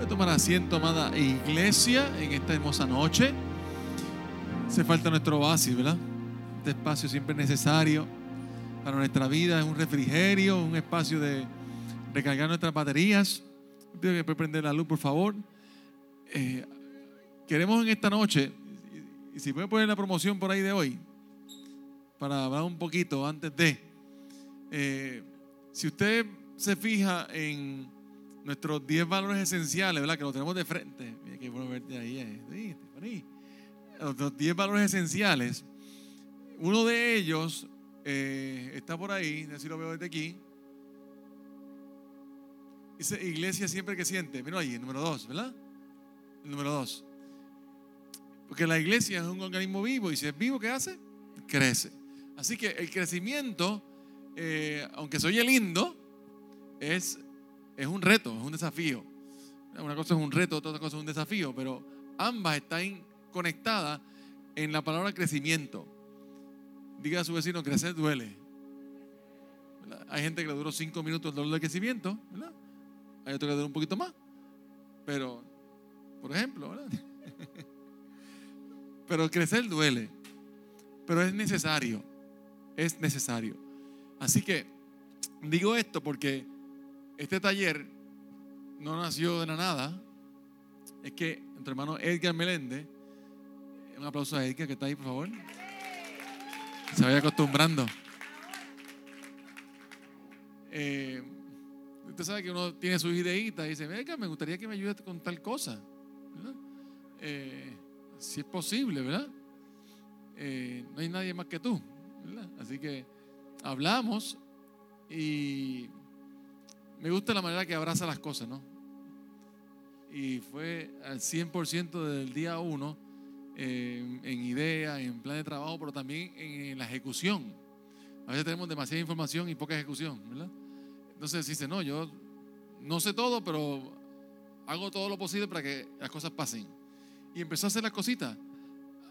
A tomar asiento, amada iglesia, en esta hermosa noche. Hace falta nuestro oasis, ¿verdad? Este espacio siempre es necesario para nuestra vida. Es un refrigerio, un espacio de recargar nuestras baterías. Pido que pueda prender la luz, por favor. Eh, queremos en esta noche, y si puede poner la promoción por ahí de hoy, para hablar un poquito antes de. Eh, si usted se fija en nuestros 10 valores esenciales, ¿verdad? Que lo tenemos de frente. Mira qué bueno verte ahí. Eh. Los 10 valores esenciales. Uno de ellos eh, está por ahí, así lo veo desde aquí. Dice iglesia siempre que siente. Mira ahí, el número 2, ¿verdad? El número 2. Porque la iglesia es un organismo vivo y si es vivo, ¿qué hace? Crece. Así que el crecimiento, eh, aunque se oye lindo, es, es un reto, es un desafío. Una cosa es un reto, otra cosa es un desafío, pero ambas están conectadas en la palabra crecimiento. Diga a su vecino, crecer duele. Hay gente que le duró cinco minutos el dolor de crecimiento, ¿verdad? Hay otro que le duró un poquito más. Pero, por ejemplo. Pero crecer duele. Pero es necesario. Es necesario. Así que digo esto porque este taller no nació de la nada. Es que nuestro hermano Edgar Meléndez, un aplauso a Edgar que está ahí, por favor. Se vaya acostumbrando. Eh, usted sabe que uno tiene sus ideitas y dice, venga, me gustaría que me ayude con tal cosa. Eh, si es posible, ¿verdad? Eh, no hay nadie más que tú. Así que hablamos y me gusta la manera que abraza las cosas, ¿no? Y fue al 100% del día uno eh, en idea, en plan de trabajo, pero también en, la ejecución. A veces tenemos demasiada información y poca ejecución, ¿verdad? Entonces dice, no, yo no sé todo, pero hago todo lo posible para que las cosas pasen. Y empezó a hacer las cositas.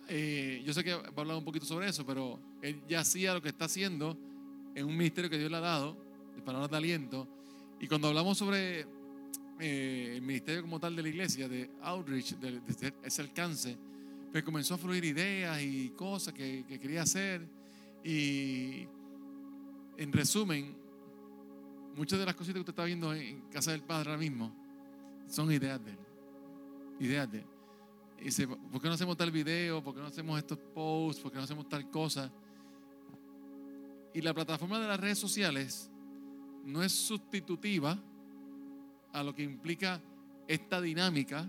Eh, yo sé que va a hablar un poquito sobre eso, pero él ya hacía lo que está haciendo en un ministerio que Dios le ha dado, de palabras de aliento, y cuando hablamos sobre eh, el ministerio como tal de la iglesia, de outreach, de, ese alcance, pues comenzó a fluir ideas y cosas que, quería hacer. Y en resumen, muchas de las cositas que usted está viendo en casa del Padre ahora mismo son ideas de él. Ideas de él. Dice, ¿por qué no hacemos tal video? ¿Por qué no hacemos estos posts? ¿Por qué no hacemos tal cosa? Y la plataforma de las redes sociales no es sustitutiva a lo que implica esta dinámica,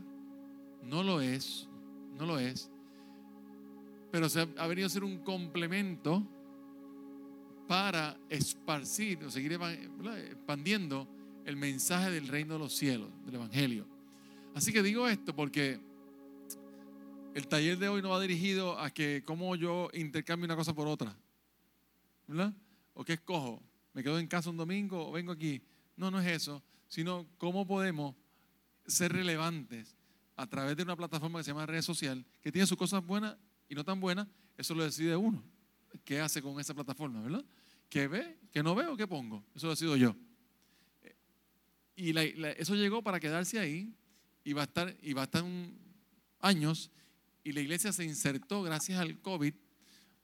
no lo es, no lo es, pero se ha, venido a ser un complemento para esparcir o seguir expandiendo el mensaje del reino de los cielos, del Evangelio. Así que digo esto porque el taller de hoy no va dirigido a que cómo yo intercambio una cosa por otra, ¿verdad? O qué escojo, me quedo en casa un domingo o vengo aquí. No, no es eso, sino cómo podemos ser relevantes a través de una plataforma que se llama red social, que tiene sus cosas buenas y no tan buenas, eso lo decide uno. ¿Qué hace con esa plataforma, verdad? ¿Qué ve? ¿Qué no ve o qué pongo? Eso lo decido yo. Y eso llegó para quedarse ahí y va a estar, y va a estar años y la iglesia se insertó gracias al COVID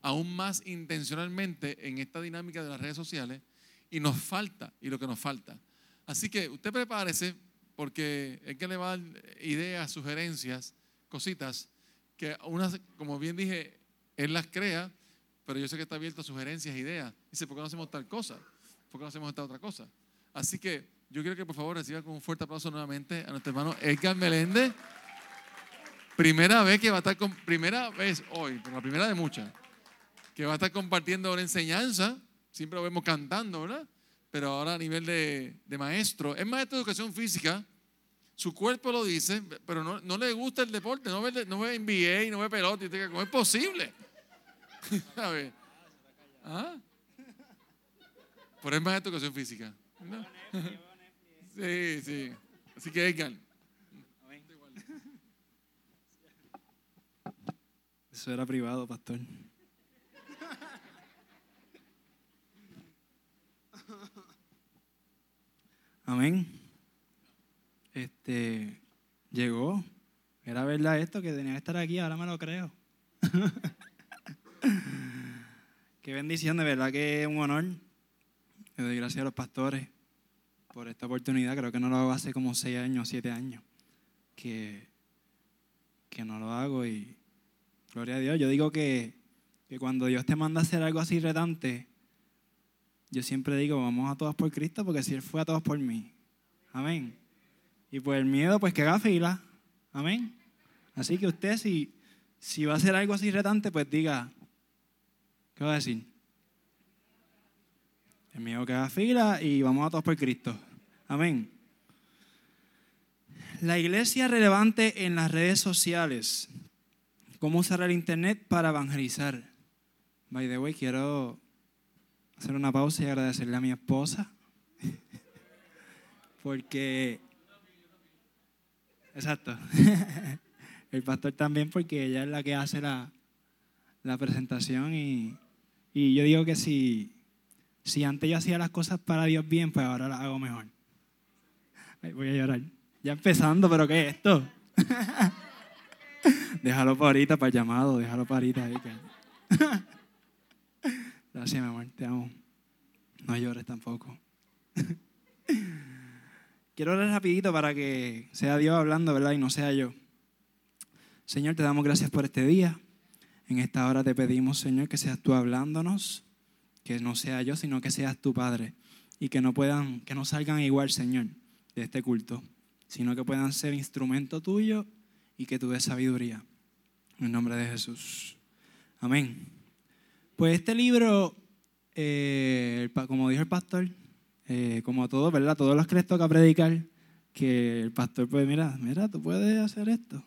aún más intencionalmente en esta dinámica de las redes sociales y nos falta, y lo que nos falta. Así que usted prepárese, porque es que le va a dar ideas, sugerencias, cositas, que unas, como bien dije, él las crea, pero yo sé que está abierto a sugerencias, ideas. Dice, ¿por qué no hacemos tal cosa? ¿Por qué no hacemos esta otra cosa? Así que yo quiero que por favor reciba con un fuerte aplauso nuevamente a nuestro hermano Edgar Meléndez. Primera vez que va a estar con, primera vez hoy, pero la primera de muchas, que va a estar compartiendo una enseñanza Siempre lo vemos cantando, ¿verdad? Pero ahora a nivel de, maestro. Es maestro de educación física. Su cuerpo lo dice, pero no, le gusta el deporte. No ve, no ve NBA, no ve pelota. ¿Cómo es posible? a ver. ¿Ah? Pero es maestro de educación física. sí, sí. Así que Edgar. Eso era privado, pastor. Amén. Este, llegó. Era verdad esto, que tenía que estar aquí, ahora me lo creo. Qué bendición, de verdad que es un honor. Le doy gracias a los pastores por esta oportunidad. Creo que no lo hago hace como seis años, siete años. Que, que no lo hago y gloria a Dios. Yo digo que, que cuando Dios te manda a hacer algo así retante, yo siempre digo, vamos a todos por Cristo, porque si Él fue a todos por mí. Amén. Y por el miedo, pues que haga fila. Amén. Así que usted, si, si va a hacer algo así retante, pues diga, ¿qué va a decir? El miedo que haga fila y vamos a todos por Cristo. Amén. La iglesia relevante en las redes sociales. ¿Cómo usar el internet para evangelizar? By the way, quiero hacer una pausa y agradecerle a mi esposa. Porque. Exacto. El pastor también, porque ella es la que hace la, la presentación. Y, y, yo digo que si, si antes yo hacía las cosas para Dios bien, pues ahora las hago mejor. voy a llorar. Ya empezando, pero ¿qué es esto? déjalo para ahorita, para el llamado, déjalo para ahorita. Gracias, mi amor, te amo. No llores tampoco. Quiero orar rapidito para que sea Dios hablando, ¿verdad? Y no sea yo. Señor, te damos gracias por este día. En esta hora te pedimos, Señor, que seas tú hablándonos, que no sea yo, sino que seas tu Padre. Y que no puedan, que no salgan igual, Señor, de este culto, sino que puedan ser instrumento tuyo y que tú des sabiduría. En nombre de Jesús. Amén. Pues este libro, eh, como dijo el pastor, eh, como todo, ¿verdad? Todos los que les toca predicar, que el pastor puede, mira, mira, tú puedes hacer esto.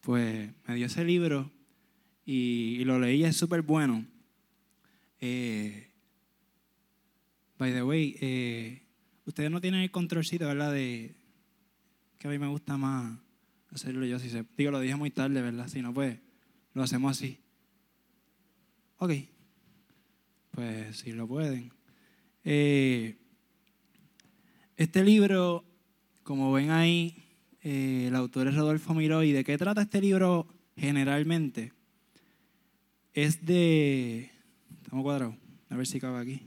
Pues me dio ese libro y, lo leí, es súper bueno. Eh, by the way, ustedes no tienen el controlcito, ¿verdad? De que a mí me gusta más hacerlo yo, si se, digo, lo dije muy tarde, ¿verdad? Si no, pues lo hacemos así. Ok, pues si lo pueden. Eh, este libro, como ven ahí, eh, el autor es Rodolfo Miró. ¿Y de qué trata este libro generalmente? Es de... Estamos cuadrados. A ver si cabe aquí.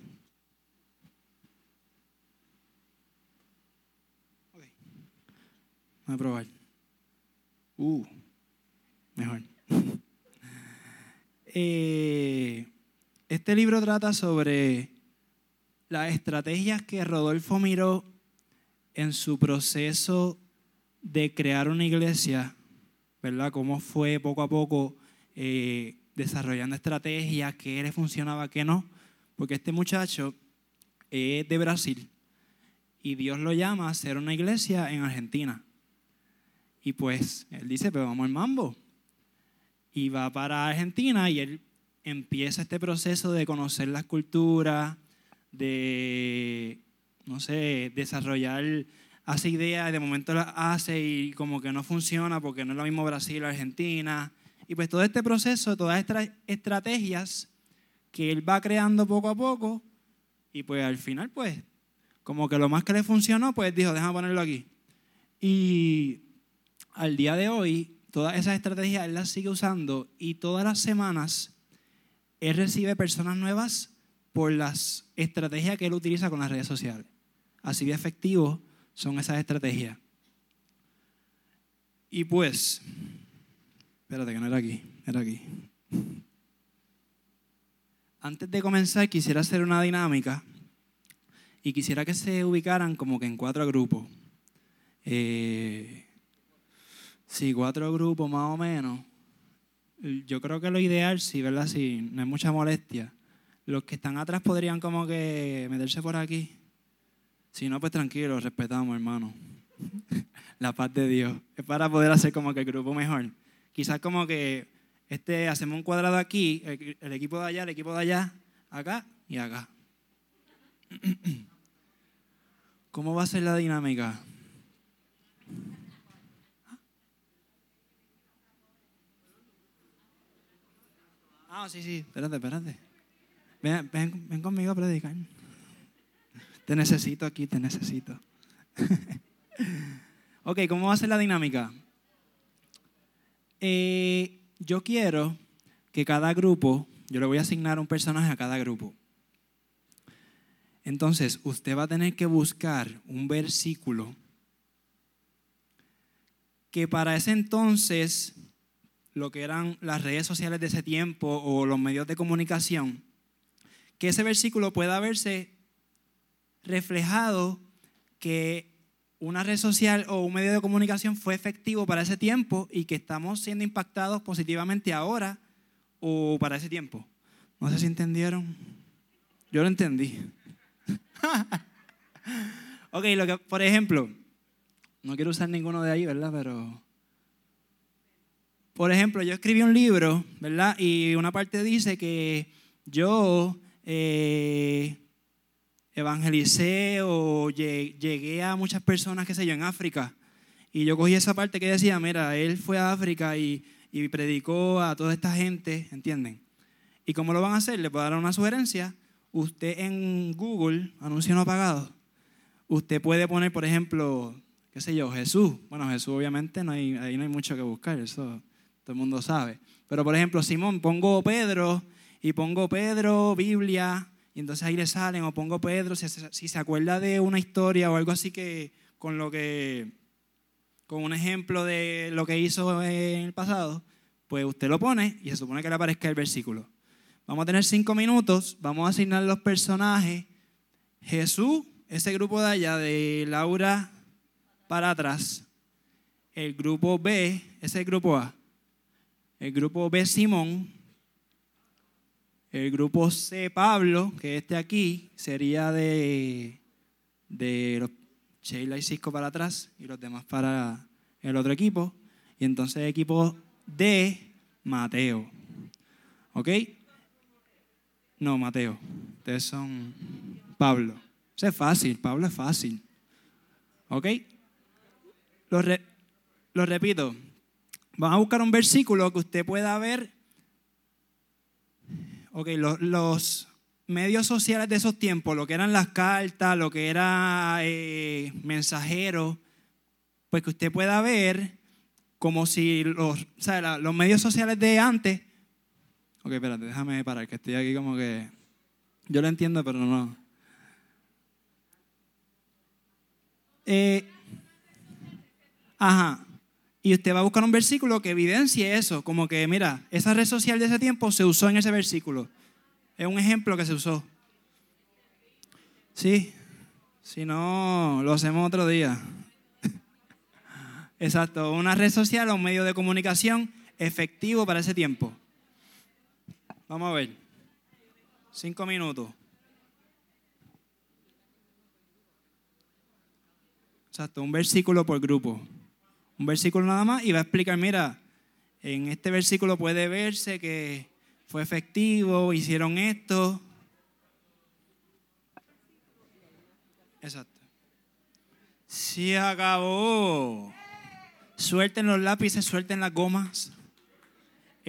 Ok. Vamos a probar. Uh, mejor. Eh, este libro trata sobre las estrategias que Rodolfo miró en su proceso de crear una iglesia, ¿verdad? Cómo fue poco a poco eh, desarrollando estrategias, qué le funcionaba, qué no. Porque este muchacho es de Brasil y Dios lo llama a hacer una iglesia en Argentina. Y pues él dice, pero vamos al mambo y va para Argentina y él empieza este proceso de conocer las culturas, de, no sé, desarrollar, hace ideas, de momento las hace y como que no funciona porque no es lo mismo Brasil o Argentina. Y pues todo este proceso, todas estas estrategias que él va creando poco a poco y pues al final pues como que lo más que le funcionó pues dijo, déjame ponerlo aquí. Y al día de hoy todas esas estrategias él las sigue usando y todas las semanas él recibe personas nuevas por las estrategias que él utiliza con las redes sociales. Así de efectivos son esas estrategias. Y pues, espérate que no era aquí, era aquí. Antes de comenzar quisiera hacer una dinámica y quisiera que se ubicaran como que en cuatro grupos. Eh, Sí, cuatro grupos más o menos. Yo creo que lo ideal, sí, ¿verdad? Si no hay mucha molestia. Los que están atrás podrían como que meterse por aquí. Si no, pues tranquilo, respetamos, hermano. La paz de Dios. Es para poder hacer como que el grupo mejor. Quizás como que este, hacemos un cuadrado aquí, el, el equipo de allá, el equipo de allá, acá y acá. ¿Cómo va a ser la dinámica? Ah, sí, sí, espérate, espérate. Ven, ven, conmigo a predicar. Te necesito aquí, te necesito. Ok, ¿cómo va a ser la dinámica? Eh, yo quiero que cada grupo, yo le voy a asignar un personaje a cada grupo. Entonces, usted va a tener que buscar un versículo que para ese entonces, lo que eran las redes sociales de ese tiempo o los medios de comunicación, que ese versículo pueda verse reflejado que una red social o un medio de comunicación fue efectivo para ese tiempo y que estamos siendo impactados positivamente ahora o para ese tiempo. No sé si entendieron. Yo lo entendí. ok, lo que, por ejemplo, no quiero usar ninguno de ahí, ¿verdad? Pero, por ejemplo, yo escribí un libro, ¿verdad? Y una parte dice que yo eh, evangelicé o llegué a muchas personas, qué sé yo, en África. Y yo cogí esa parte que decía, mira, él fue a África y, y predicó a toda esta gente, ¿entienden? ¿Y cómo lo van a hacer? Le puedo dar una sugerencia usted en Google, anuncio no pagado, usted puede poner, por ejemplo, qué sé yo, Jesús. Bueno, Jesús obviamente no hay, ahí no hay mucho que buscar, eso todo el mundo sabe. Pero por ejemplo, Simón, pongo Pedro y pongo Pedro, Biblia, y entonces ahí le salen, o pongo Pedro, si, si se acuerda de una historia o algo así que con lo que, con un ejemplo de lo que hizo en el pasado, pues usted lo pone y se supone que le aparezca el versículo. Vamos a tener cinco minutos, vamos a asignar los personajes. Jesús, ese grupo de allá, de Laura para atrás. El grupo B, ese grupo A. El grupo B, Simón. El grupo C, Pablo, que este aquí sería de, de los Sheila y Cisco para atrás y los demás para el otro equipo. Y entonces equipo D, Mateo. ¿Ok? No, Mateo. Ustedes son Pablo. Eso es fácil, Pablo es fácil. ¿Ok? Lo, lo repito. Vamos a buscar un versículo que usted pueda ver. Ok, los, medios sociales de esos tiempos, lo que eran las cartas, lo que era eh, mensajeros, pues que usted pueda ver como si los, o los medios sociales de antes Ok, espérate, déjame parar, que estoy aquí como que... Yo lo entiendo, pero no. Eh, ajá. Y usted va a buscar un versículo que evidencie eso, como que, mira, esa red social de ese tiempo se usó en ese versículo. Es un ejemplo que se usó. Sí, si no, lo hacemos otro día. Exacto, una red social o un medio de comunicación efectivo para ese tiempo. Vamos a ver. Cinco minutos. Exacto, un versículo por grupo. Un versículo nada más y va a explicar, mira, en este versículo puede verse que fue efectivo, hicieron esto. Exacto. Se acabó. Suelten los lápices, suelten las gomas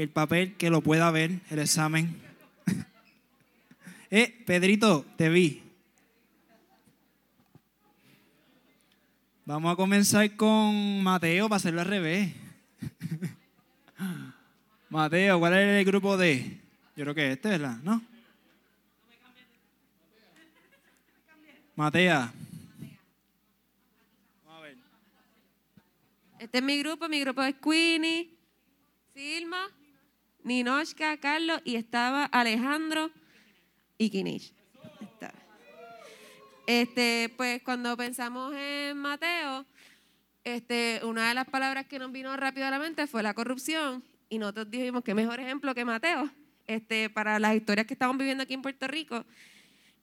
el papel que lo pueda ver, el examen. eh, Pedrito, te vi. Vamos a comenzar con Mateo para hacerlo al revés. Mateo, ¿cuál es el grupo D? Yo creo que es este, ¿verdad? ¿No? Matea. Este es mi grupo, mi grupo es Queenie, Silma, Ninochka, Carlos y estaba Alejandro y Kinish. Este, pues cuando pensamos en Mateo, este, una de las palabras que nos vino rápido a la mente fue la corrupción y nosotros dijimos que mejor ejemplo que Mateo este, para las historias que estamos viviendo aquí en Puerto Rico.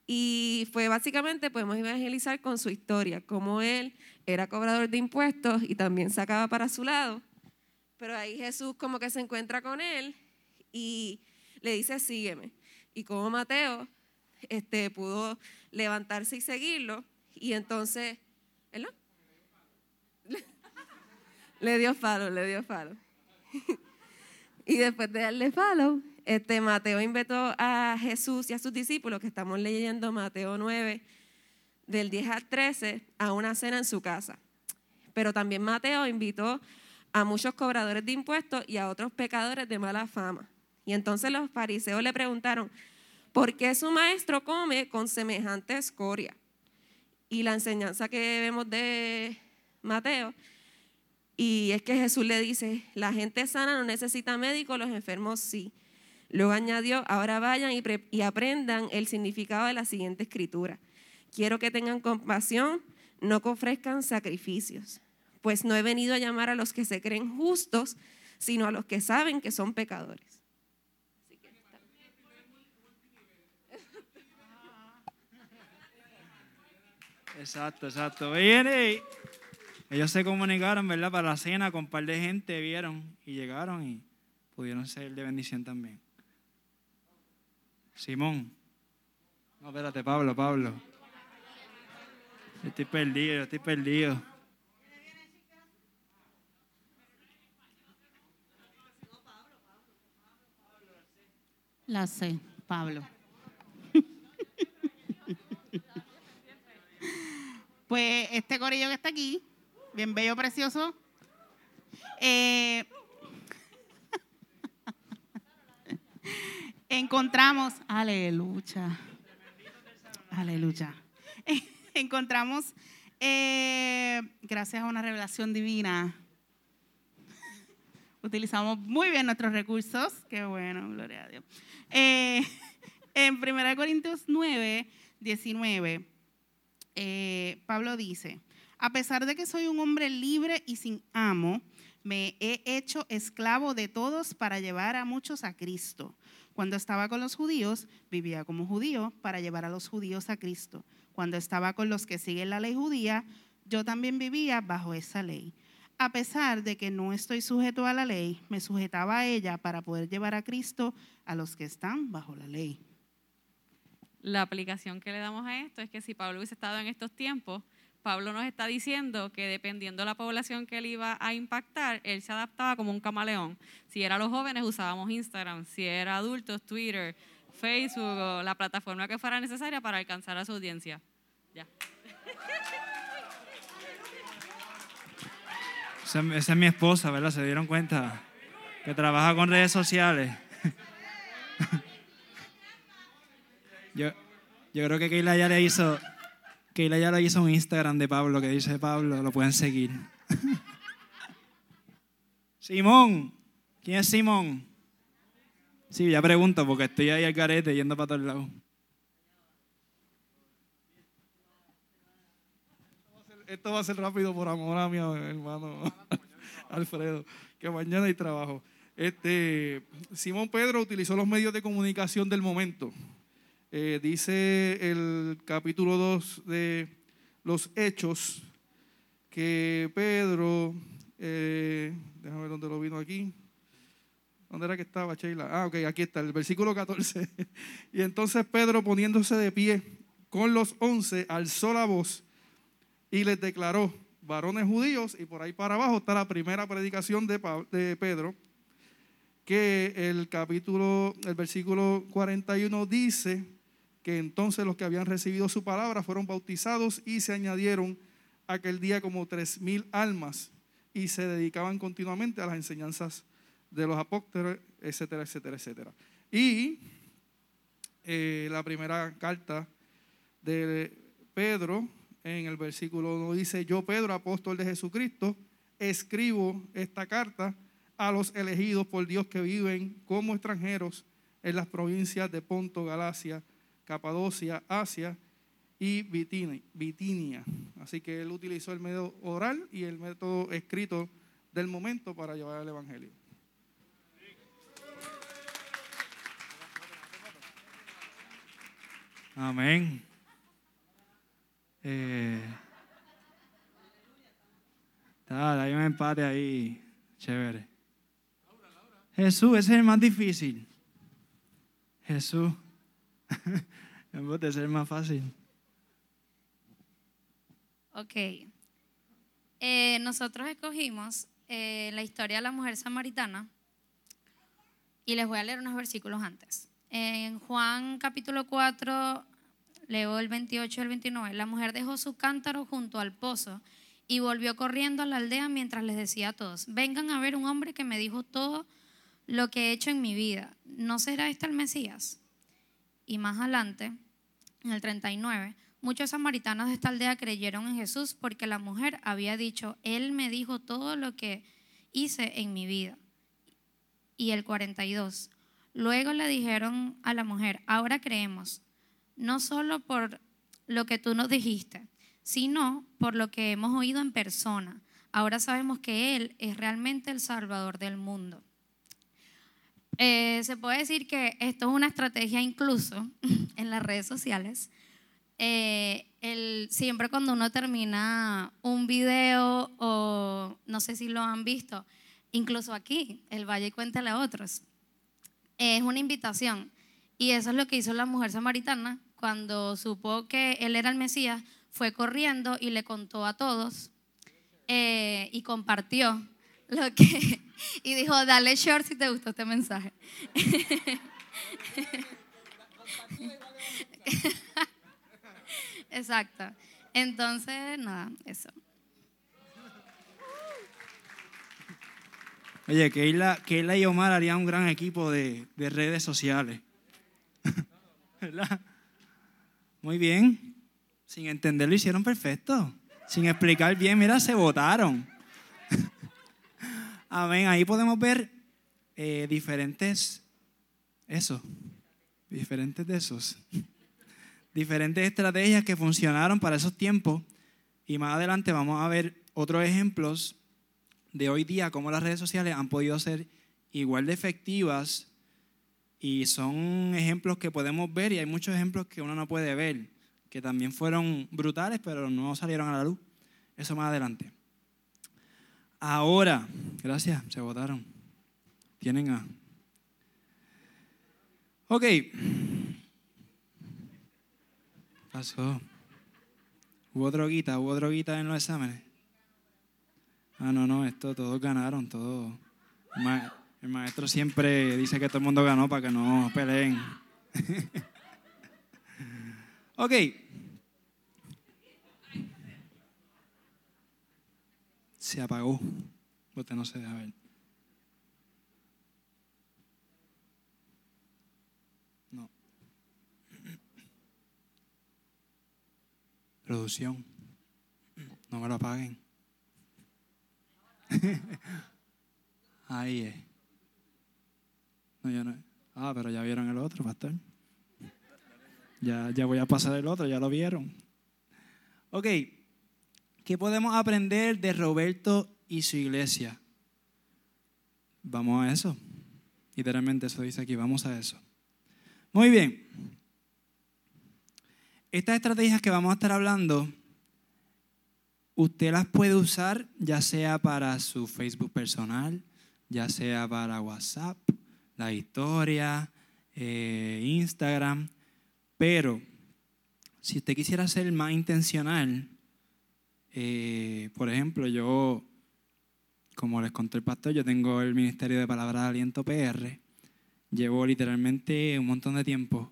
Y fue básicamente, podemos evangelizar con su historia, cómo él era cobrador de impuestos y también sacaba para su lado. Pero ahí Jesús como que se encuentra con él y le dice, sígueme. Y como Mateo este, pudo levantarse y seguirlo, y entonces, ¿verdad? le dio falo, le dio falo. y después de darle falo, este, Mateo invitó a Jesús y a sus discípulos, que estamos leyendo Mateo 9, del 10 al 13, a una cena en su casa. pero también Mateo invitó a muchos cobradores de impuestos y a otros pecadores de mala fama. Y entonces los fariseos le preguntaron, ¿por qué su maestro come con semejante escoria? Y la enseñanza que vemos de Mateo, y es que Jesús le dice, la gente sana no necesita médico, los enfermos sí. Luego añadió, ahora vayan y, y aprendan el significado de la siguiente escritura. Quiero que tengan compasión, no que ofrezcan sacrificios, pues no he venido a llamar a los que se creen justos, sino a los que saben que son pecadores. Exacto, exacto. Viene. Ellos se comunicaron, ¿verdad? Para la cena con un par de gente, vieron y llegaron y pudieron ser de bendición también. Simón. No, espérate, Pablo, Pablo. estoy perdido, estoy perdido. La sé, Pablo. Pues este corillo que está aquí, bien bello, precioso. Eh, encontramos, aleluya, aleluya. encontramos, eh, gracias a una revelación divina, utilizamos muy bien nuestros recursos. Qué bueno, gloria a Dios. Eh, en 1 Corintios 9, 19, eh, Pablo dice, a pesar de que soy un hombre libre y sin amo, me he hecho esclavo de todos para llevar a muchos a Cristo. Cuando estaba con los judíos, vivía como judío para llevar a los judíos a Cristo. Cuando estaba con los que siguen la ley judía, yo también vivía bajo esa ley a pesar de que no estoy sujeto a la ley, me sujetaba a ella para poder llevar a Cristo a los que están bajo la ley. La aplicación que le damos a esto es que si Pablo hubiese estado en estos tiempos, Pablo nos está diciendo que dependiendo de la población que él iba a impactar, él se adaptaba como un camaleón. Si era los jóvenes, usábamos Instagram. Si era adultos, Twitter, Facebook la plataforma que fuera necesaria para alcanzar a su audiencia. Ya. Esa, es mi esposa, ¿verdad? ¿Se dieron cuenta? Que trabaja con redes sociales. Yo, yo creo que Keila ya le hizo, Keila ya le hizo un Instagram de Pablo que dice Pablo, lo pueden seguir. Simón, ¿quién es Simón? Sí, ya pregunto porque estoy ahí al carete yendo para todos lados. esto va a ser rápido por amor a mi hermano Alfredo, que mañana hay trabajo. Este, Simón Pedro utilizó los medios de comunicación del momento. Eh, dice el capítulo 2 de los Hechos que Pedro, eh, déjame ver dónde lo vino aquí. ¿Dónde era que estaba, Sheila? Ah, ok, aquí está, el versículo 14. y entonces Pedro, poniéndose de pie con los once, alzó la voz y les declaró, varones judíos, y por ahí para abajo está la primera predicación de, de Pedro, que el capítulo, el versículo 41 dice que entonces los que habían recibido su palabra fueron bautizados y se añadieron aquel día como tres mil almas y se dedicaban continuamente a las enseñanzas de los apóstoles, etcétera, etcétera, etcétera. Y eh, la primera carta de Pedro en el versículo 1 dice, yo Pedro, apóstol de Jesucristo, escribo esta carta a los elegidos por Dios que viven como extranjeros en las provincias de Ponto, Galacia, Capadocia, Asia y Bitinia. Así que él utilizó el método oral y el método escrito del momento para llevar el Evangelio. Amén. Eh, hay un empate ahí, chévere. Jesús, ese es el más difícil. Jesús, en de ser más fácil. Ok. Eh, nosotros escogimos eh, la historia de la mujer samaritana y les voy a leer unos versículos antes. En Juan capítulo 4, Leo el 28 y el 29. La mujer dejó su cántaro junto al pozo y volvió corriendo a la aldea mientras les decía a todos, vengan a ver un hombre que me dijo todo lo que he hecho en mi vida. ¿No será este el Mesías? Y más adelante, en el 39, muchos samaritanos de esta aldea creyeron en Jesús porque la mujer había dicho, Él me dijo todo lo que hice en mi vida. Y el 42, luego le dijeron a la mujer, ahora creemos, no solo por lo que tú nos dijiste, sino por lo que hemos oído en persona. Ahora sabemos que Él es realmente el Salvador del mundo. Eh, se puede decir que esto es una estrategia incluso en las redes sociales. Eh, siempre cuando uno termina un video o no sé si lo han visto, incluso aquí, el Valle Cuéntale a otros, es una invitación. Y eso es lo que hizo la mujer samaritana cuando supo que él era el Mesías, fue corriendo y le contó a todos eh, y compartió lo que y dijo, dale short si te gustó este mensaje. Exacto. Entonces, nada, eso. Oye, Keila, Keila y Omar harían un gran equipo de, de redes sociales. ¿Verdad? Muy bien. Sin entenderlo hicieron perfecto. Sin explicar bien, mira, se votaron. Amén. Ahí podemos ver eh, diferentes, eso, diferentes de esos, diferentes estrategias que funcionaron para esos tiempos. Y más adelante vamos a ver otros ejemplos de hoy día, cómo las redes sociales han podido ser igual de efectivas y son ejemplos que podemos ver y hay muchos ejemplos que uno no puede ver, que también fueron brutales, pero no salieron a la luz. Eso más adelante. Ahora, gracias, se votaron. Tienen a. Ok. Pasó. Hubo droguita, hubo droguita en los exámenes. Ah, no, no, esto todos ganaron, todos. El maestro siempre dice que todo el mundo ganó para que no peleen. ok. Se apagó. Usted no se deja ver. No. Producción. No me lo apaguen. Ahí es. No, yo no. Ah, pero ya vieron el otro, pastor. Ya, ya voy a pasar el otro, ya lo vieron. Ok. ¿Qué podemos aprender de Roberto y su iglesia? Vamos a eso. Literalmente eso dice aquí, vamos a eso. Muy bien. Estas estrategias que vamos a estar hablando, usted las puede usar ya sea para su Facebook personal, ya sea para WhatsApp, la historia, eh, Instagram, pero si usted quisiera ser más intencional, eh, por ejemplo, yo, como les conté el pastor, yo tengo el Ministerio de Palabra de Aliento PR. Llevo literalmente un montón de tiempo.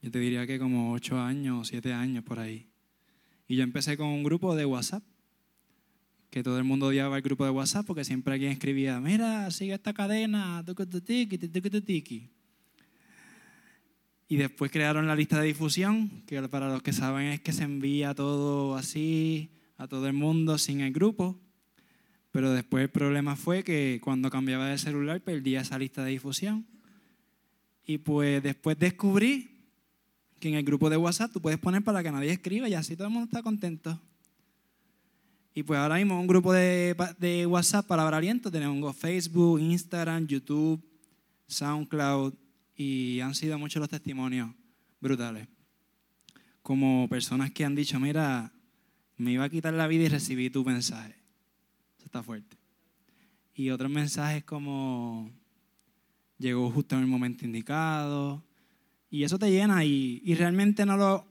Yo te diría que como ocho años siete años por ahí. Y yo empecé con un grupo de WhatsApp, que todo el mundo odiaba el grupo de WhatsApp porque siempre alguien escribía, mira, sigue esta cadena, y después crearon la lista de difusión, que para los que saben es que se envía todo así, a todo el mundo sin el grupo. Pero después el problema fue que cuando cambiaba de celular perdía esa lista de difusión. Y pues después descubrí que en el grupo de WhatsApp tú puedes poner para que nadie escriba y así todo el mundo está contento. Y pues ahora mismo un grupo de, de WhatsApp para aliento tenemos Facebook, Instagram, YouTube, SoundCloud y han sido muchos los testimonios brutales. Como personas que han dicho, mira, me iba a quitar la vida y recibí tu mensaje. Eso está fuerte. Y otros mensajes como llegó justo en el momento indicado. Y eso te llena y, y, realmente no lo,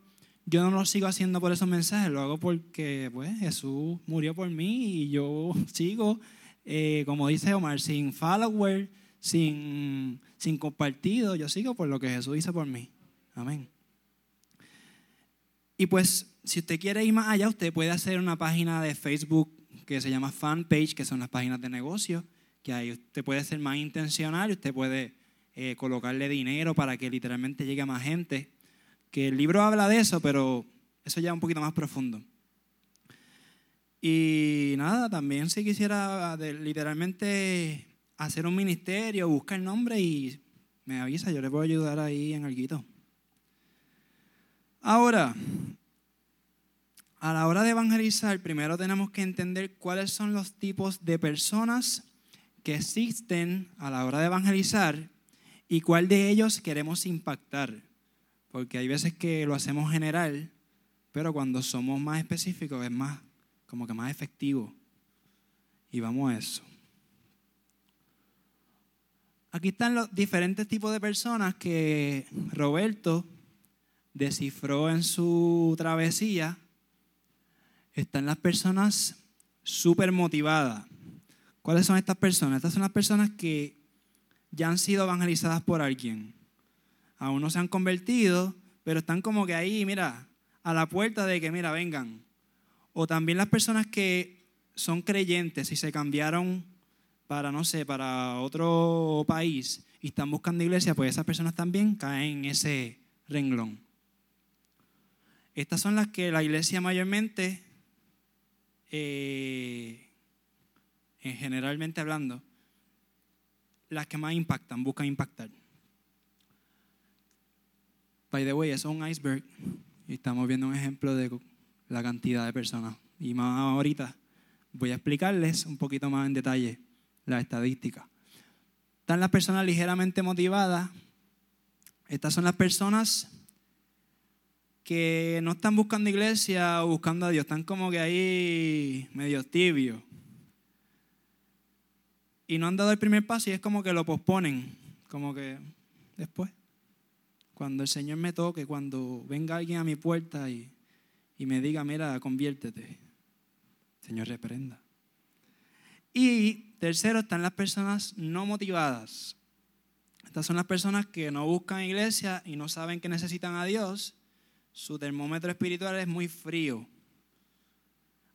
yo no lo sigo haciendo por esos mensajes, lo hago porque pues, Jesús murió por mí y yo sigo, eh, como dice Omar, sin follower, sin, sin compartido, yo sigo por lo que Jesús hizo por mí. Amén. Y pues si usted quiere ir más allá, usted puede hacer una página de Facebook que se llama fanpage, que son las páginas de negocio, que ahí usted puede ser más intencional, usted puede eh, colocarle dinero para que literalmente llegue a más gente. Que el libro habla de eso, pero eso ya es un poquito más profundo. Y nada, también si quisiera de- literalmente hacer un ministerio, busca el nombre y me avisa, yo le puedo ayudar ahí en algo. Ahora, a la hora de evangelizar, primero tenemos que entender cuáles son los tipos de personas que existen a la hora de evangelizar y cuál de ellos queremos impactar. Porque hay veces que lo hacemos general, pero cuando somos más específicos es más, como que más efectivo. Y vamos a eso. Aquí están los diferentes tipos de personas que Roberto descifró en su travesía. Están las personas súper motivadas. ¿Cuáles son estas personas? Estas son las personas que ya han sido evangelizadas por alguien. Aún no se han convertido, pero están como que ahí, mira, a la puerta de que, mira, vengan. O también las personas que son creyentes y se cambiaron para, no sé, para otro país y están buscando iglesia, pues esas personas también caen en ese renglón. Estas son las que la iglesia mayormente, eh, en generalmente hablando, las que más impactan, buscan impactar. By the way, es un iceberg y estamos viendo un ejemplo de la cantidad de personas. Y más ahorita voy a explicarles un poquito más en detalle la estadística. Están las personas ligeramente motivadas. Estas son las personas que no están buscando iglesia o buscando a Dios, están como que ahí medio tibios. Y no han dado el primer paso y es como que lo posponen, como que después. Cuando el Señor me toque, cuando venga alguien a mi puerta y, y me diga, mira, conviértete. Señor, reprenda. Y tercero, están las personas no motivadas. Estas son las personas que no buscan iglesia y no saben que necesitan a Dios. Su termómetro espiritual es muy frío.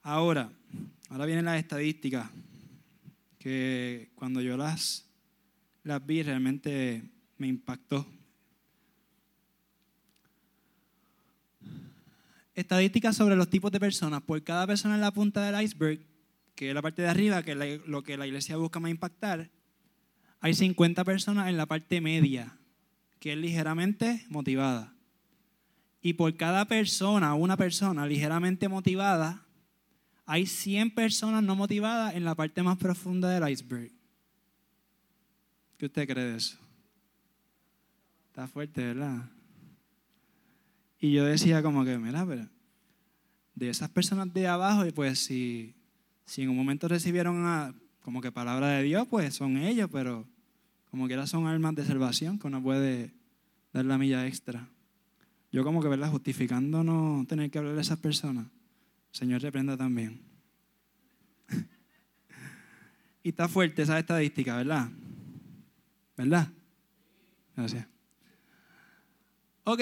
Ahora, ahora vienen las estadísticas que cuando yo las, las vi realmente me impactó. Estadísticas sobre los tipos de personas. Por cada persona en la punta del iceberg, que es la parte de arriba, que es lo que la iglesia busca más impactar, hay 50 personas en la parte media, que es ligeramente motivada. Y por cada persona, una persona ligeramente motivada, hay 100 personas no motivadas en la parte más profunda del iceberg. ¿Qué usted cree de eso? Está fuerte, ¿verdad? Y yo decía como que, mira, pero de esas personas de abajo, y pues si, si en un momento recibieron como que palabra de Dios, pues son ellos, pero como quiera son almas de salvación que uno puede dar la milla extra. Yo como que, ¿verdad? Justificando no tener que hablar de esas personas. Señor reprenda también. y está fuerte esa estadística, ¿verdad? ¿Verdad? Gracias. Ok.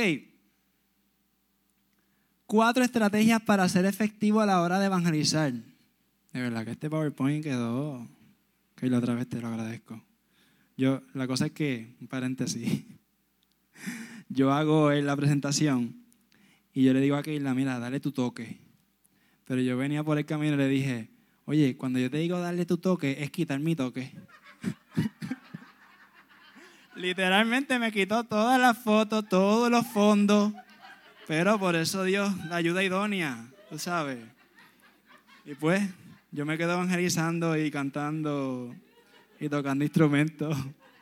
Cuatro estrategias para ser efectivo a la hora de evangelizar. De verdad que este PowerPoint quedó. Que la otra vez te lo agradezco. Yo, la cosa es que, un paréntesis, yo hago la presentación y yo le digo a Keila, mira, dale tu toque. Pero yo venía por el camino y le dije, oye, cuando yo te digo darle tu toque, es quitar mi toque. Literalmente me quitó todas las fotos, todos los fondos, pero por eso Dios la ayuda idónea, tú sabes. Y pues, yo me quedo evangelizando y cantando y tocando instrumentos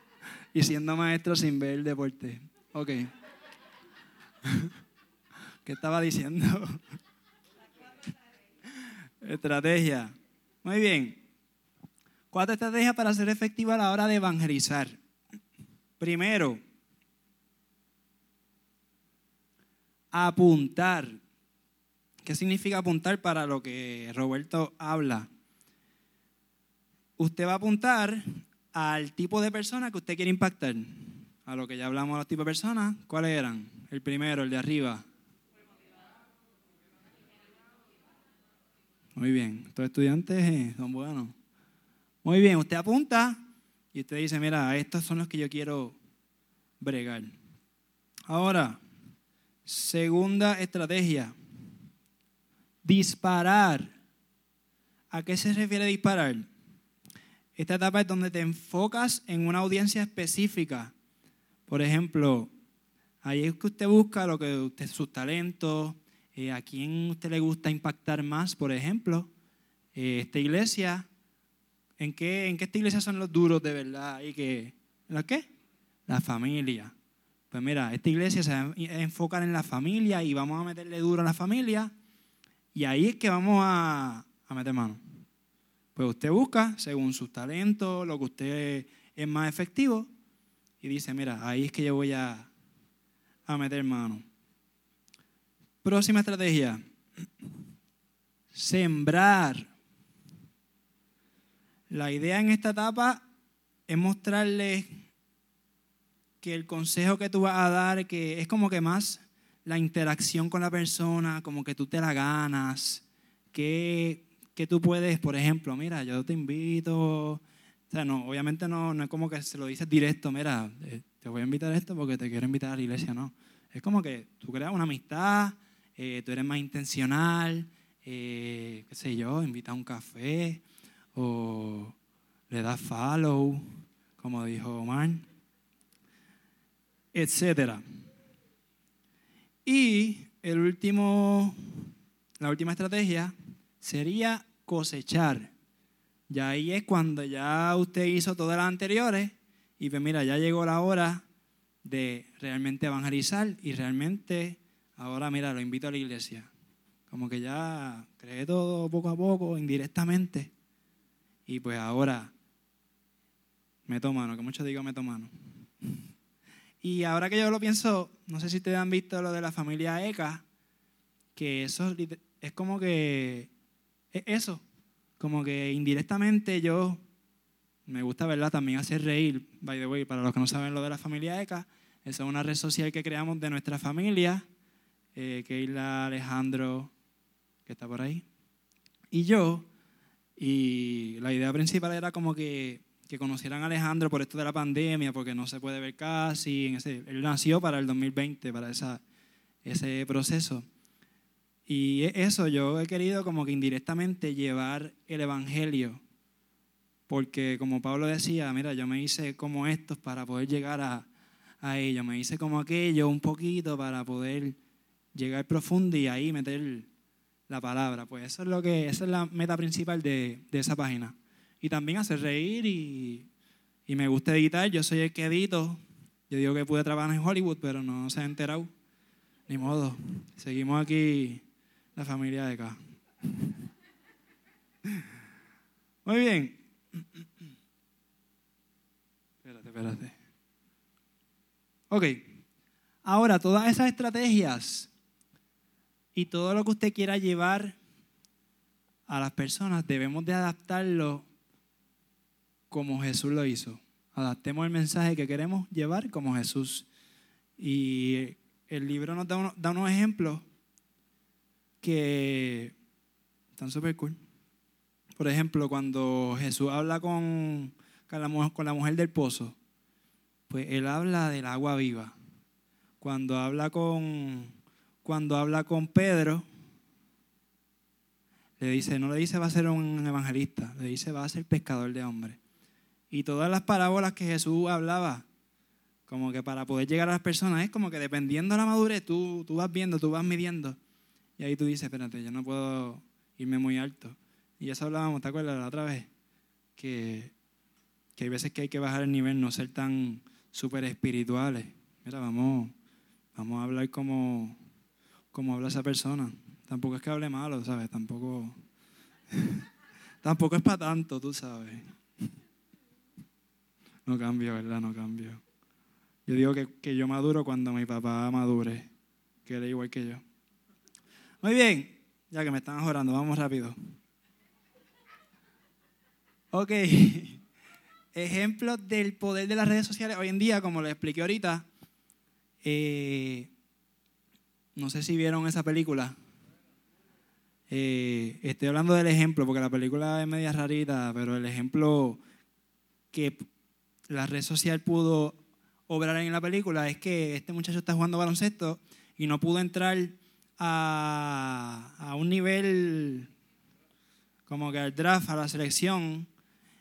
y siendo maestro sin ver el deporte. Ok. ¿Qué estaba diciendo? Estrategia. Muy bien. Cuatro estrategias para ser efectiva a la hora de evangelizar. Primero, apuntar. ¿Qué significa apuntar para lo que Roberto habla? Usted va a apuntar al tipo de persona que usted quiere impactar. A lo que ya hablamos los tipos de personas. ¿Cuáles eran? El primero, el de arriba. Muy bien. Estos estudiantes eh, son buenos. Muy bien, usted apunta y usted dice, mira, estos son los que yo quiero bregar. Ahora, segunda estrategia. Disparar. ¿A qué se refiere disparar? Esta etapa es donde te enfocas en una audiencia específica. Por ejemplo, ahí es que usted busca lo que sus talentos, eh, a quién usted le gusta impactar más, por ejemplo. Eh, esta iglesia, ¿en qué, ¿en qué esta iglesia son los duros de verdad? ¿Y ¿La qué? La familia. Pues mira, esta iglesia se va a enfocar en la familia y vamos a meterle duro a la familia. Y ahí es que vamos a, a meter mano. Pues usted busca según sus talentos, lo que usted es más efectivo, y dice, mira, ahí es que yo voy a, a meter mano. Próxima estrategia. Sembrar. La idea en esta etapa es mostrarle que el consejo que tú vas a dar, que es como que más la interacción con la persona, como que tú te la ganas, que, que tú puedes, por ejemplo, mira, yo te invito, o sea, no, obviamente no, no es como que se lo dices directo, mira, eh, te voy a invitar a esto porque te quiero invitar a la iglesia, no. Es como que tú creas una amistad, eh, tú eres más intencional, eh, qué sé yo, invita a un café o le das follow, como dijo Omar, etcétera. Y el último, la última estrategia sería cosechar. Ya ahí es cuando ya usted hizo todas las anteriores y pues mira, ya llegó la hora de realmente evangelizar y realmente ahora mira, lo invito a la iglesia. Como que ya cree todo poco a poco, indirectamente. Y pues ahora meto mano, que muchos digo meto mano. Y ahora que yo lo pienso, no sé si ustedes han visto lo de la familia Eka, que eso es como que es eso, como que indirectamente yo me gusta verla también hacer reír, by the way, para los que no saben lo de la familia ECA, esa es una red social que creamos de nuestra familia, eh, Keila, Alejandro, que está por ahí, y yo, y la idea principal era como que que conocieran a Alejandro por esto de la pandemia, porque no se puede ver casi. Él nació para el 2020, para esa, ese proceso. Y eso yo he querido como que indirectamente llevar el Evangelio, porque como Pablo decía, mira, yo me hice como estos para poder llegar a, a me hice como aquello un poquito para poder llegar profundo y ahí meter la palabra. Pues eso es lo que, esa es la meta principal de, de esa página y también hacer reír y, y, me gusta editar. Yo soy el que edito. Yo digo que pude trabajar en Hollywood, pero no se ha enterado. Ni modo. Seguimos aquí la familia de acá. Muy bien. Espérate, espérate. Ok. Ahora, todas esas estrategias y todo lo que usted quiera llevar a las personas, debemos de adaptarlo como Jesús lo hizo. Adaptemos el mensaje que queremos llevar como Jesús. Y el libro nos da, unos, ejemplos que están súper cool. Por ejemplo, cuando Jesús habla con, la mujer, con la mujer del pozo, pues él habla del agua viva. Cuando habla con, cuando habla con Pedro, le dice, no le dice va a ser un evangelista, le dice va a ser pescador de hombres. Y todas las parábolas que Jesús hablaba, como que para poder llegar a las personas, es como que dependiendo de la madurez, tú, tú vas viendo, tú vas midiendo. Y ahí tú dices, espérate, yo no puedo irme muy alto. Y eso hablábamos, ¿te acuerdas la otra vez? Que, que hay veces que hay que bajar el nivel, no ser tan súper espirituales. Mira, vamos, vamos a hablar como, como habla esa persona. Tampoco es que hable malo, ¿sabes? Tampoco, tampoco es para tanto, tú sabes. No cambio, ¿verdad? No cambio. Yo digo que, que yo maduro cuando mi papá madure, que era igual que yo. Muy bien, ya que me están orando, vamos rápido. Ok, ejemplos del poder de las redes sociales hoy en día, como les expliqué ahorita. Eh, no sé si vieron esa película. Eh, estoy hablando del ejemplo, porque la película es media rarita, pero el ejemplo que la red social pudo obrar en la película es que este muchacho está jugando baloncesto y no pudo entrar a, a un nivel como que al draft, a la selección.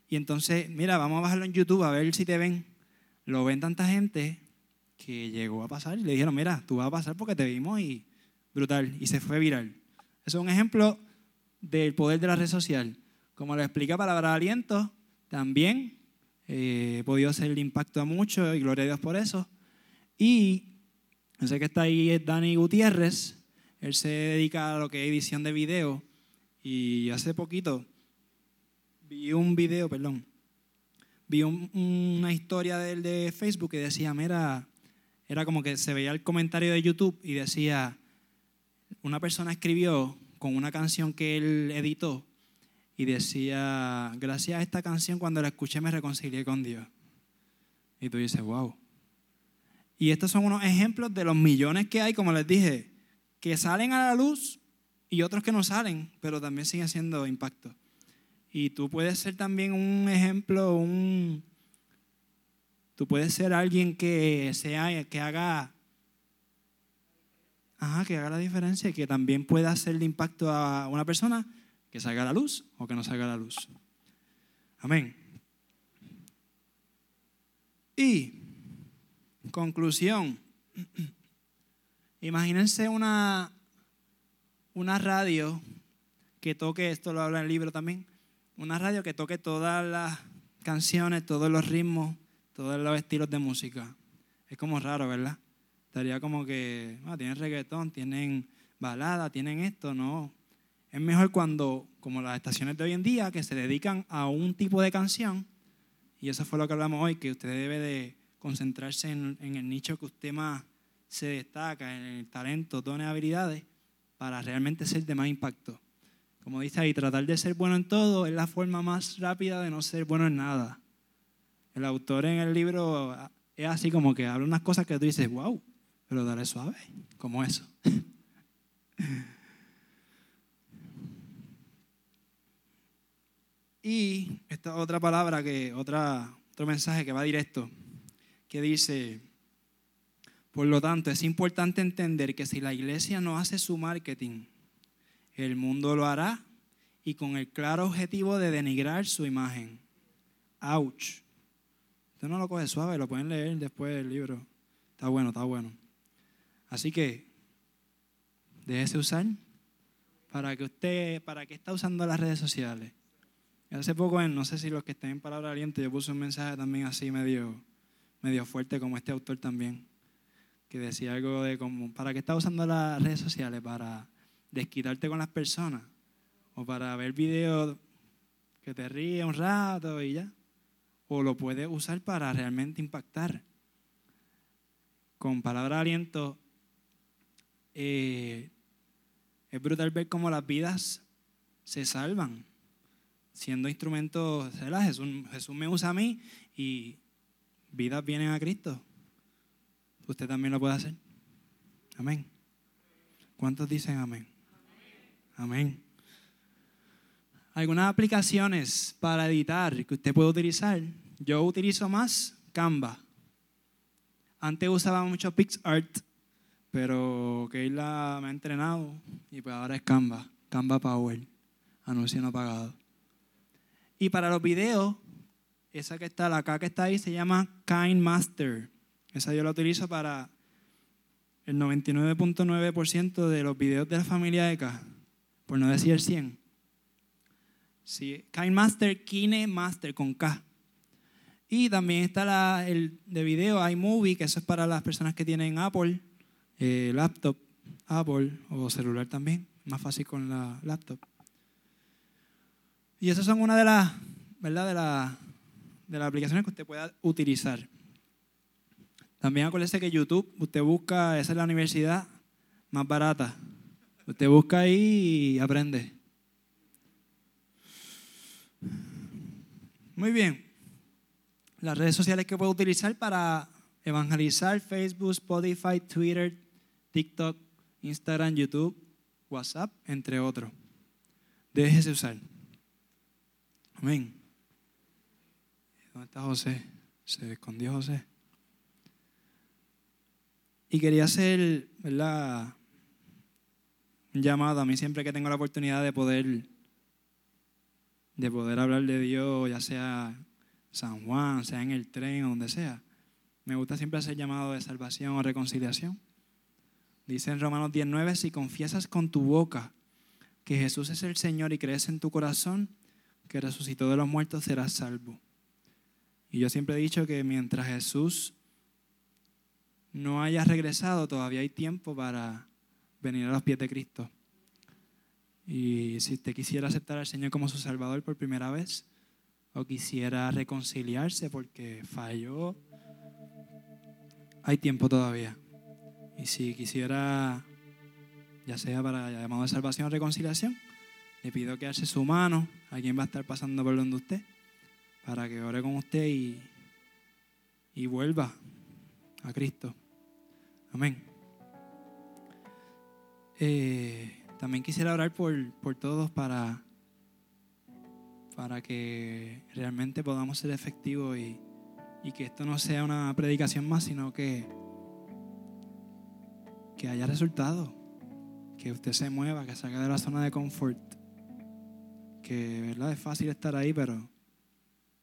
Y entonces, mira, vamos a bajarlo en YouTube a ver si te ven. Lo ven tanta gente que llegó a pasar y le dijeron, mira, tú vas a pasar porque te vimos y brutal. Y se fue viral. Eso es un ejemplo del poder de la red social. Como lo explica Palabra de Aliento, también eh, he podido hacer el impacto a muchos y gloria a Dios por eso. Y yo sé que está ahí Dani Gutiérrez, él se dedica a lo que es edición de video y hace poquito vi un video, perdón, vi un- una historia de él de Facebook que decía, mira, era como que se veía el comentario de YouTube y decía, una persona escribió con una canción que él editó y decía, gracias a esta canción cuando la escuché me reconcilié con Dios. Y tú dices, wow. Y estos son unos ejemplos de los millones que hay, como les dije, que salen a la luz y otros que no salen, pero también siguen haciendo impacto. Y tú puedes ser también un ejemplo, un... Tú puedes ser alguien que, sea, que haga que haga la diferencia y que también pueda hacerle impacto a una persona que salga a la luz o que no salga a la luz. Amén. Y, conclusión, imagínense una, una radio que toque, esto lo habla en el libro también, una radio que toque todas las canciones, todos los ritmos, todos los estilos de música. Es como raro, ¿verdad? Estaría como que, ah, tienen reggaetón, tienen balada, tienen esto, no. Es mejor cuando, como las estaciones de hoy en día, que se dedican a un tipo de canción, y eso fue lo que hablamos hoy, que usted debe de concentrarse en, en el nicho que usted más se destaca, en el talento, dones, habilidades, para realmente ser de más impacto. Como dice ahí, tratar de ser bueno en todo es la forma más rápida de no ser bueno en nada. El autor en el libro es así como que habla unas cosas que tú dices, wow, pero dale suave, como eso. y esta otra palabra, que otra, otro mensaje que va directo, que dice, por lo tanto, es importante entender que si la iglesia no hace su marketing, el mundo lo hará y con el claro objetivo de denigrar su imagen. Ouch. Usted no lo coge suave, lo pueden leer después del libro. Está bueno, está bueno. Así que, déjese usar para que usted, para que está usando las redes sociales. Hace poco, en- no sé si los que estén en Palabra Aliento, yo puse un mensaje también así medio, medio fuerte como este autor también, que decía algo de como, ¿para qué estás usando las redes sociales? ¿Para desquitarte con las personas? ¿O para ver videos que te ríe un rato y ya? ¿O lo puedes usar para realmente impactar? Con Palabra Aliento, eh, es brutal ver cómo las vidas se salvan siendo instrumentos. Jesús, Jesús me usa a mí y vidas vienen a Cristo. Usted también lo puede hacer. Amén. ¿Cuántos dicen amén? Amén. Algunas aplicaciones para editar que usted puede utilizar. Yo utilizo más Canva. Antes usaba mucho PixArt, pero Keila me ha entrenado y pues ahora es Canva. Canva Power. Anuncio no pagado. Y para los videos, esa que está, la acá que está ahí, se llama Kind Master. Esa yo la utilizo para el 99.9% de los videos de la familia ECA, por no decir el 100. Sí, Kind Master, Kine Master con K. Y también está la, el de video iMovie, que eso es para las personas que tienen Apple, eh, laptop, Apple o celular también, más fácil con la laptop. Y esas son una de las, ¿verdad? De, la- de las aplicaciones que usted pueda utilizar. También acuérdese que YouTube, usted busca, esa es la universidad más barata. Usted busca ahí y aprende. Muy bien. Las redes sociales que puedo utilizar para evangelizar, Facebook, Spotify, Twitter, TikTok, Instagram, YouTube, WhatsApp, entre otros. Déjese usar. Amén. ¿Dónde está José? Se escondió José. Y quería hacer, ¿verdad? Un llamado a mí siempre que tengo la oportunidad de poder, de poder hablar de Dios, ya sea San Juan, sea en el tren o donde sea. Me gusta siempre hacer llamado de salvación o reconciliación. Dice en Romanos 19, si confiesas con tu boca que Jesús es el Señor y crees en tu corazón que resucitó de los muertos, serás salvo. Y yo siempre he dicho que mientras Jesús no haya regresado, todavía hay tiempo para venir a los pies de Cristo. Y si usted quisiera aceptar al Señor como su Salvador por primera vez, o quisiera reconciliarse porque falló, hay tiempo todavía. Y si quisiera, ya sea para llamado de salvación o reconciliación, le pido que alce su mano. Alguien va a estar pasando por donde usted para que ore con usted y, y vuelva a Cristo. Amén. Eh, también quisiera orar por, por todos para, para que realmente podamos ser efectivos y, y que esto no sea una predicación más, sino que, que haya resultado, que usted se mueva, que salga de la zona de confort, que verdad es fácil estar ahí, pero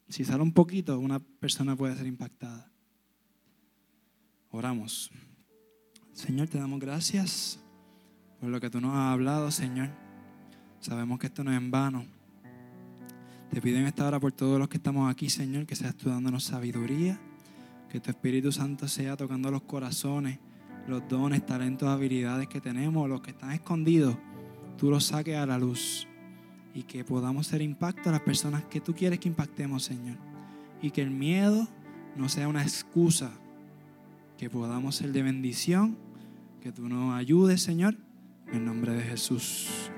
si sale un poquito, una persona puede ser impactada. Oramos. Señor, te damos gracias por lo que tú nos has hablado, Señor. Sabemos que esto no es en vano. Te pido en esta hora por todos los que estamos aquí, Señor, que seas tú dándonos sabiduría, que tu Espíritu Santo sea tocando los corazones, los dones, talentos, habilidades que tenemos, los que están escondidos, tú los saques a la luz y que podamos ser impacto a las personas que tú quieres que impactemos, Señor. Y que el miedo no sea una excusa, que podamos ser de bendición, que tú nos ayudes, Señor, en nombre de Jesús.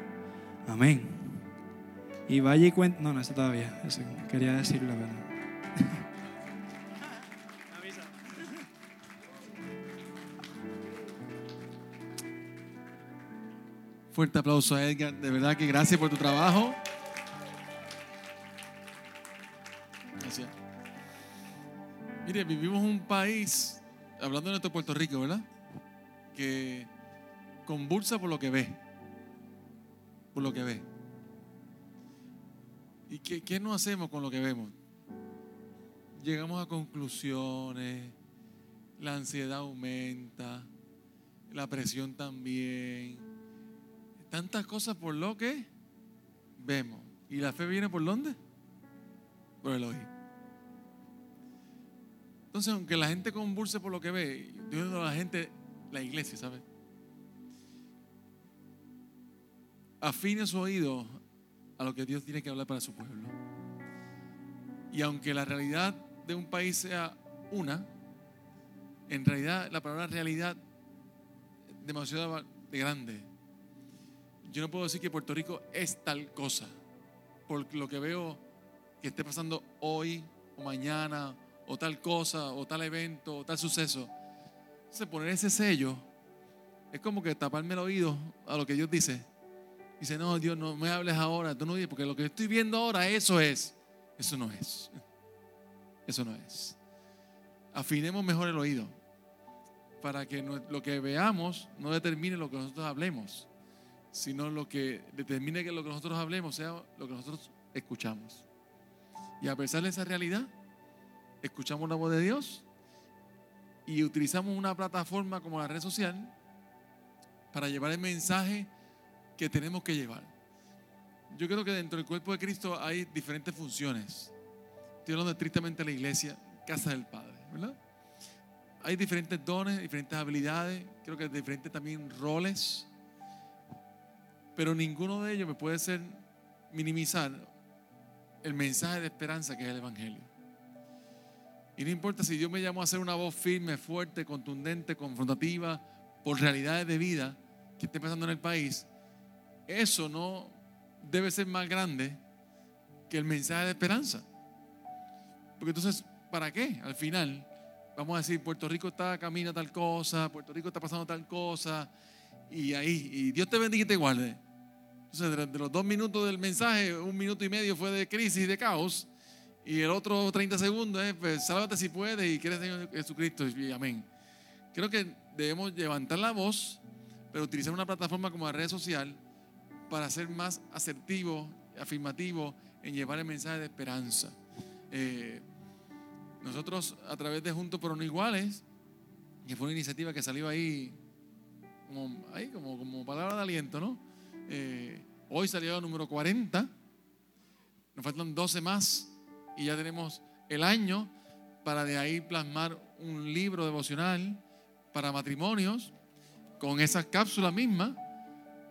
Amén. Y vaya y cuenta, no, no, eso todavía, eso quería decirlo, pero... Fuerte aplauso a Edgar. De verdad que gracias por tu trabajo. Gracias. Mire, vivimos un país, hablando de nuestro Puerto Rico, ¿verdad? Convulsa por lo que ve. Por lo que ve. ¿Y qué, qué no hacemos con lo que vemos? Llegamos a conclusiones, la ansiedad aumenta, la presión también tantas cosas por lo que vemos. ¿Y la fe viene por dónde? Por el oír. Entonces, aunque la gente convulse por lo que ve, yo a la gente, la iglesia, ¿sabes? Afine su oído a lo que Dios tiene que hablar para su pueblo. Y aunque la realidad de un país sea una, en realidad la palabra realidad es demasiado grande yo no puedo decir que Puerto Rico es tal cosa, por lo que veo que esté pasando hoy o mañana, o tal cosa, o tal evento, o tal suceso. Entonces, poner ese sello es como que taparme el oído a lo que Dios dice. Dice, no, Dios, no me hables ahora, tú no dices, porque lo que estoy viendo ahora, eso es. Eso no es. Eso no es. Afinemos mejor el oído para que lo que veamos no determine lo que nosotros hablemos sino lo que determine que lo que nosotros hablemos sea lo que nosotros escuchamos. Y a pesar de esa realidad, escuchamos la voz de Dios y utilizamos una plataforma como la red social para llevar el mensaje que tenemos que llevar. Yo creo que dentro del cuerpo de Cristo hay diferentes funciones. Estoy hablando de la iglesia, casa del Padre, ¿verdad? Hay diferentes dones, diferentes habilidades, creo que diferentes también roles pero ninguno de ellos me puede hacer minimizar el mensaje de esperanza que es el Evangelio. Y no importa si Dios me llamó a ser una voz firme, fuerte, contundente, confrontativa, por realidades de vida que esté pasando en el país, eso no debe ser más grande que el mensaje de esperanza. Porque entonces, ¿para qué? Al final, vamos a decir, Puerto Rico está camino tal cosa, Puerto Rico está pasando tal cosa, y ahí, y Dios te bendiga y te guarde. Entonces, de- los dos minutos del mensaje, un minuto y medio fue de crisis de caos. Y el otro 30 segundos es, pues, sálvate si puedes y quieres Señor Jesucristo. Amén. Creo que debemos levantar la voz, pero utilizar una plataforma como la red social para ser más asertivo, afirmativo en llevar el mensaje de esperanza. Eh, nosotros, a través de Juntos pero no iguales, que fue una iniciativa que salió ahí como, ahí, como, como palabra de aliento, ¿no? Eh, hoy salió el número 40, nos faltan 12 más y ya tenemos el año para de ahí plasmar un libro devocional para matrimonios con esas cápsulas mismas.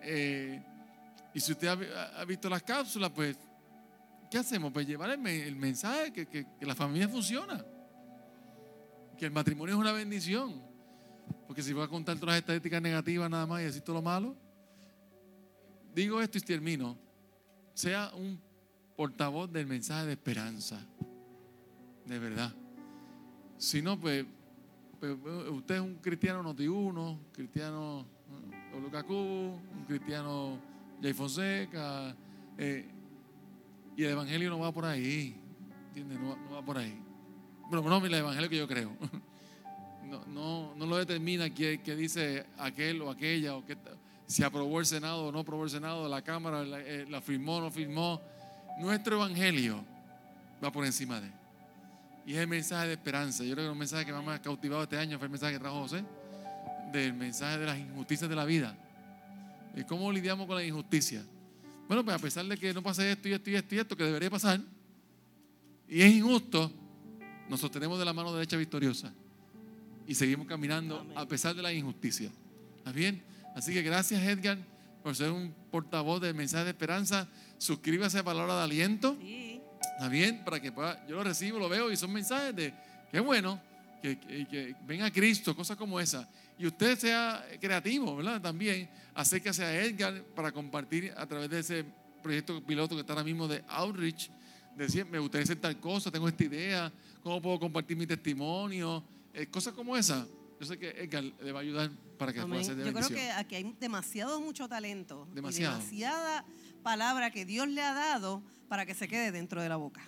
Eh, y si usted ha, vi- ha visto las cápsulas, pues, ¿qué hacemos? Pues llevar el, me- el mensaje que, que- que la familia funciona, que el matrimonio es una bendición. Porque si voy a contar todas las estadísticas negativas nada más y decir todo lo malo, digo esto y termino. Sea un portavoz del mensaje de esperanza. De verdad. Si no, pues, pues, usted es un cristiano notiuno, cristiano eh, WKQ, un cristiano Jay Fonseca, eh, y el evangelio no va por ahí. ¿Entiendes? No, no va por ahí. Bueno, no, el evangelio que yo creo. No, no, no lo determina qué, qué dice aquel o aquella, o qué, si aprobó el Senado o no aprobó el Senado, la Cámara eh, la firmó o no firmó. Nuestro evangelio va por encima de él. Y es el mensaje de esperanza. Yo creo que el mensaje que más me ha cautivado este año fue el mensaje que trajo José, del mensaje de las injusticias de la vida. ¿Y cómo lidiamos con la injusticia? Bueno, pues a pesar de que no pase esto y esto y esto y esto que debería pasar, y es injusto, nos sostenemos de la mano derecha victoriosa y seguimos caminando a pesar de la injusticia. ¿Está bien? Así que gracias Edgar por ser un portavoz del mensaje de esperanza. Suscríbase a Palabra de Aliento. Sí. ¿Está bien? Para que pueda, yo lo recibo, lo veo y son mensajes de, qué bueno, que, que, que venga Cristo, cosas como esa. Y usted sea creativo, ¿verdad? También acérquese a Edgar para compartir a través de ese proyecto piloto que está ahora mismo de Outreach. Decir, me gustaría hacer tal cosa, tengo esta idea, cómo puedo compartir mi testimonio, eh, cosas como esa. Yo sé que Edgar le va a ayudar para que pueda ser de Yo creo que aquí hay demasiado mucho talento. y Demasiado. demasiada palabra que Dios le ha dado para que se quede dentro de la boca.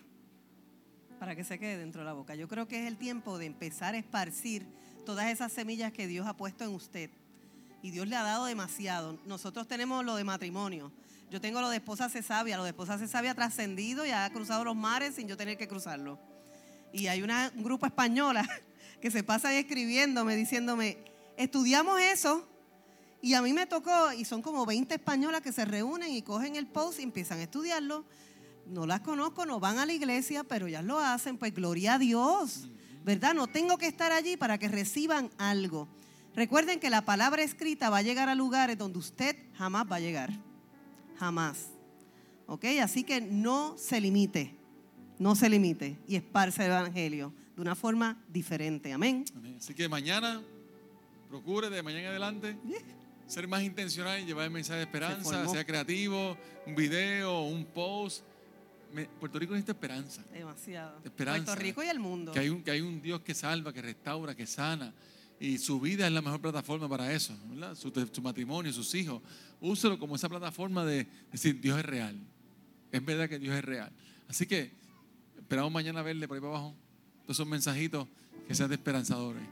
Para que se quede dentro de la boca. Yo creo que es el tiempo de empezar a esparcir todas esas semillas que Dios ha puesto en usted. Y Dios le ha dado demasiado. Nosotros tenemos lo de matrimonio. Yo tengo lo de esposa se. Lo de esposa se ha trascendido y ha cruzado los mares sin yo tener que cruzarlo. Y hay una, un grupo española que se pasa ahí escribiéndome, diciéndome, estudiamos eso y a mí me tocó, y son como 20 españolas que se reúnen y cogen el post y empiezan a estudiarlo. No las conozco, no van a la iglesia, pero ellas lo hacen, pues gloria a Dios, ¿verdad? No tengo que estar allí para que reciban algo. Recuerden que la palabra escrita va a llegar a lugares donde usted jamás va a llegar. Jamás. ¿Ok? Así que no se limite. No se limite y esparce el evangelio de una forma diferente. Amén. Amén. Así que mañana, procure de mañana en adelante ser más intencional en llevar el mensaje de esperanza, formó. sea creativo, un video, un post. Puerto Rico necesita esperanza. Demasiado. Esperanza. Puerto Rico y el mundo. Que hay, un, que hay un Dios que salva, que restaura, que sana. Y su vida es la mejor plataforma para eso. ¿verdad? Su, su matrimonio, sus hijos. Úselo como esa plataforma de decir, Dios es real. Es verdad que Dios es real. Así que esperamos mañana verle por ahí para abajo todos esos mensajitos que sean de esperanzadores.